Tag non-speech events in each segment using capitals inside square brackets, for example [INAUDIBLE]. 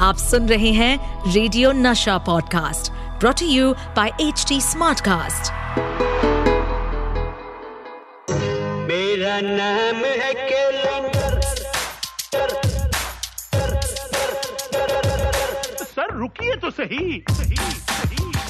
आप सुन रहे हैं radio Nasha podcast brought you by H T Smartcast मेरा नाम है कैलेंडर सर रुकिए तो सही। सही सही।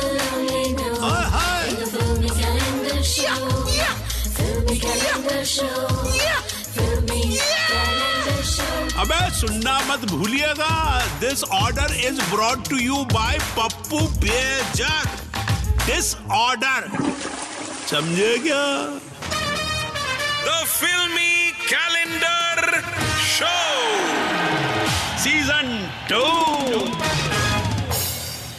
अबे सुनना मत भूलिएगा। This order is brought to you by Pappu Bejak this order समझे क्या? The filmy calendar show season two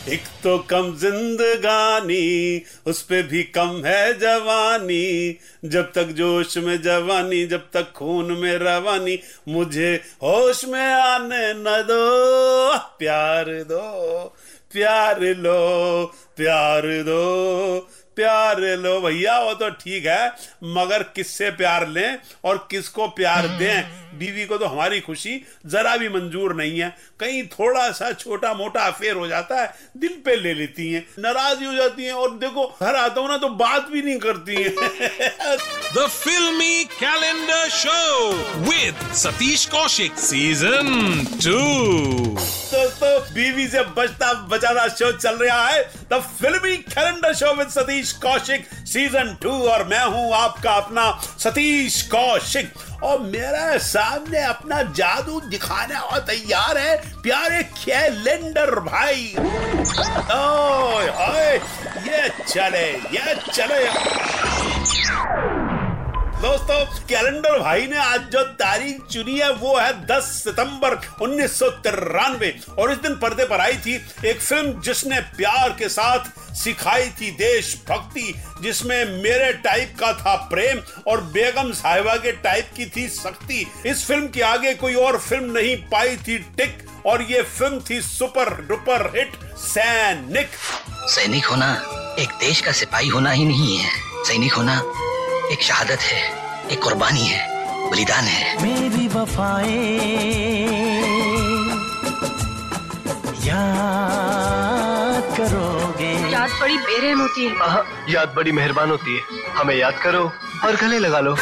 एक तो कम जिंदगानी, उस पे भी कम है जवानी। जब तक जोश में जवानी, जब तक खून में रवानी। मुझे होश में आने न दो, प्यार दो, प्यार लो, प्यार दो। प्यार लो भैया वो तो ठीक है मगर किससे प्यार लें और किसको प्यार दें? बीवी को तो हमारी खुशी जरा भी मंजूर नहीं है। कहीं थोड़ा सा छोटा मोटा अफेयर हो जाता है दिल पे ले लेती हैं नाराज़ हो जाती हैं और देखो घर आता हूँ ना तो बात भी नहीं करती हैं। [LAUGHS] The Filmy Calendar Show with Satish Kaushik Season 2. दोस्तों बीवी से बचता, बचाना शो चल रहा है। The filmy calendar show with Satish Kaushik season two और मैं हूँ आपका अपना सतीश कौशिक। और मेरे सामने अपना जादू दिखाने और तैयार है प्यारे कैलेंडर भाई। ओए ओए, ये चले ये चले। दोस्तों, कैलेंडर भाई ने आज जो तारीख चुनी है, वो है 10 सितंबर उन्नीस सौ तिरानवे। और इस दिन पर्दे पर आई थी एक फ़िल्म जिसने प्यार के साथ सिखाई थी देशभक्ति, जिसमें मेरे टाइप का था प्रेम और बेगम साहिबा के टाइप की थी शक्ति इस फ़िल्म के आगे कोई और फ़िल्म नहीं पाई थी टिक, और ये फ़िल्म थी सुपर डुपर हिट, सैनिक। सैनिक होना एक देश का सिपाही होना ही नहीं है। सैनिक होना एक शहादत है एक कुर्बानी है बलिदान है। मेरी वफाए याद करोगे। याद बड़ी बेरहम होती है। याद बड़ी मेहरबान होती है। हमें याद करो और गले लगा लो।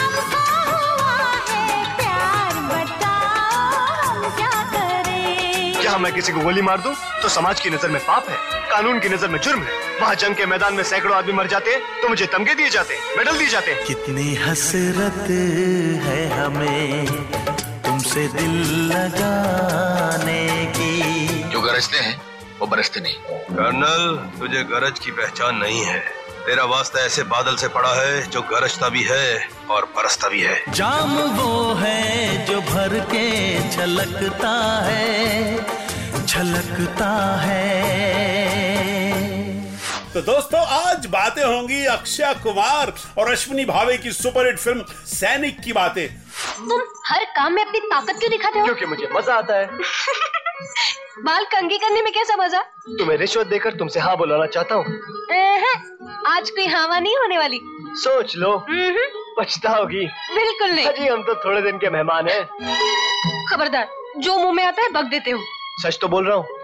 क्या मैं किसी को गोली मार दूँ? तो समाज की नज़र में पाप है कानून की नज़र में जुर्म है। वहाँ जंग के मैदान में सैकड़ों आदमी मर जाते हैं तो मुझे तमगे दिए जाते हैं मेडल दिए जाते हैं। कितनी हसरत है हमें तुमसे दिल लगाने की। जो गरजते हैं वो बरसते नहीं। कर्नल तुझे गरज की पहचान नहीं है। तेरा वास्ता ऐसे बादल से पड़ा है जो गरजता भी है और बरसता भी है। जाम वो है भर के छलकता है छलकता है। तो दोस्तों आज बातें होंगी अक्षय कुमार और अश्विनी भावे की सुपरहिट फ़िल्म सैनिक की बातें। तुम हर काम में अपनी ताकत क्यों दिखाते हो? क्योंकि मुझे मज़ा आता है। [LAUGHS] बाल कंगी करने में कैसा मज़ा तुम्हें रिश्वत देकर तुमसे हाँ बुलाना चाहता हूँ। आज कोई हवा नहीं होने वाली। सोच लो। अहं, पछताओगी बिल्कुल नहीं। जी हम तो थोड़े दिन के मेहमान हैं। खबरदार जो मुँह में आता है बग देते हो। सच तो बोल रहा हूँ।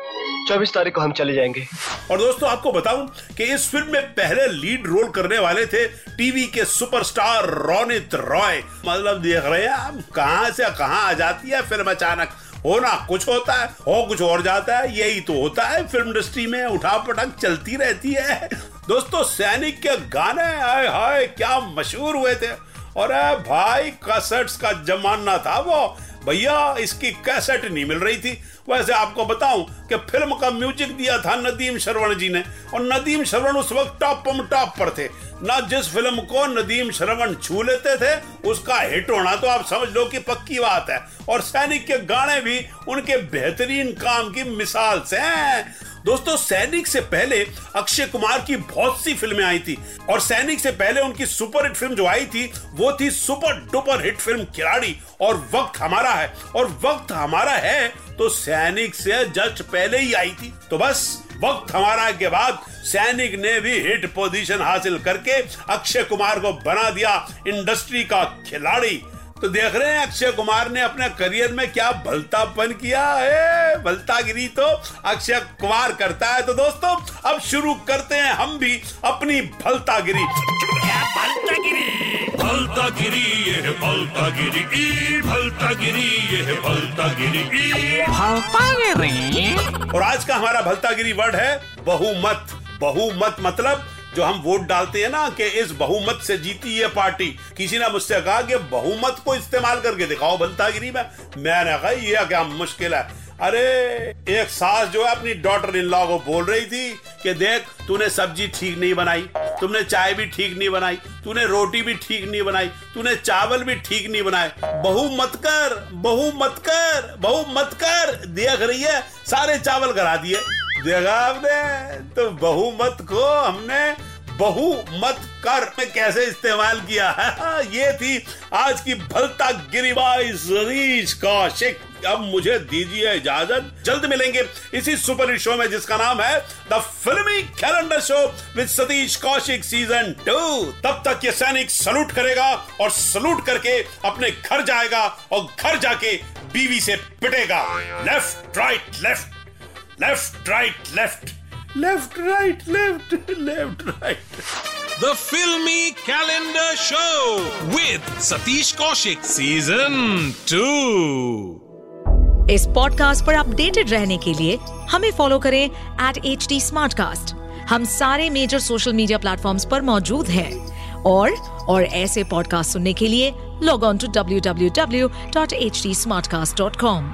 चौबीस तारीख को हम चले जाएँगे। और दोस्तों आपको बताऊँ कि इस फ़िल्म में पहले लीड रोल करने वाले थे टीवी के सुपरस्टार रोनित रॉय। मतलब देख रहे हैं आप कहाँ से कहाँ आ जाती है फ़िल्म अचानक। होना, कुछ होता है हो कुछ और जाता है, यही तो होता है। फ़िल्म इंडस्ट्री में उठा पटक चलती रहती है। दोस्तों, सैनिक के गाने, आए हाय, क्या मशहूर हुए थे। और भाई, कसट्स का जमाना था वो। भैया, इसकी कैसेट नहीं मिल रही थी। वैसे आपको बताऊँ कि फ़िल्म का म्यूज़िक दिया था नदीम श्रवण जी ने, और नदीम श्रवण उस वक्त टॉप टॉप पर थे। ना जिस फ़िल्म को नदीम श्रवण छू लेते थे, उसका हिट होना तो आप समझ लो कि पक्की बात है। और सैनिक के गाने भी उनके बेहतरीन काम की मिसाल से हैं। दोस्तों, सैनिक से पहले अक्षय कुमार की बहुत सी फ़िल्में आई थी और सैनिक से पहले उनकी सुपर हिट फ़िल्म जो आई थी, वो थी सुपर डुपर हिट फ़िल्म खिलाड़ी। और वक्त हमारा है, और वक्त हमारा है तो सैनिक से जस्ट पहले ही आई थी। तो बस, वक्त हमारा के बाद सैनिक ने भी हिट पोजीशन हासिल करके अक्षय कुमार को बना दिया इंडस्ट्री का खिलाड़ी। तो देख रहे हैं अक्षय कुमार ने अपने करियर में क्या भलतापन किया है। भलतागिरी तो अक्षय कुमार करता है। तो दोस्तों अब शुरू करते हैं हम भी अपनी भलतागिरी। भलतागिरी? भलतागिरी ये भलतागिरी। ई भलतागिरी ये भलतागिरी। भलतागिरी। और आज का हमारा भलतागिरी वर्ड है बहुमत। बहुमत मतलब जो हम वोट डालते हैं ना, कि इस बहुमत से जीती ये पार्टी। किसी ने मुझसे कहा कि बहुमत को इस्तेमाल करके दिखाओ बनता बनतागिरी में। मैंने कहा, ये क्या मुश्किल है? अरे, एक सास जो है अपनी डॉटर इन लॉ को बोल रही थी कि देख, तूने सब्ज़ी ठीक नहीं बनाई, तुमने चाय भी ठीक नहीं बनाई, तूने रोटी भी ठीक नहीं बनाई, तूने चावल भी ठीक नहीं बनाए। बहु मत कर बहु मत कर बहु मत कर, देख रही है, सारे चावल करा दिए। देखा आपने तो बहुमत को हमने बहु मत कर में कैसे इस्तेमाल किया? है [LAUGHS] ये थी आज की भलता गिरिबाई कौशिक। अब मुझे दीजिए इजाज़त। जल्द मिलेंगे इसी सुपर शो में, जिसका नाम है the filmy calendar show with Satish Kaushik season two. तब तक ये सैनिक सलूट करेगा और सलूट करके अपने घर जाएगा और घर जाके बीवी से पिटेगा। Left, right, left. Left right left left right left left right The Filmy Calendar Show with Satish Kaushik Season 2. इस पॉडकास्ट पर अपडेटेड रहने के लिए हमें फॉलो करें एट एच टी हम सारे मेजर सोशल मीडिया प्लेटफॉर्म्स पर मौजूद हैं। और और ऐसे पॉडकास्ट सुनने के लिए log on to W W W dot H D smart cast dot com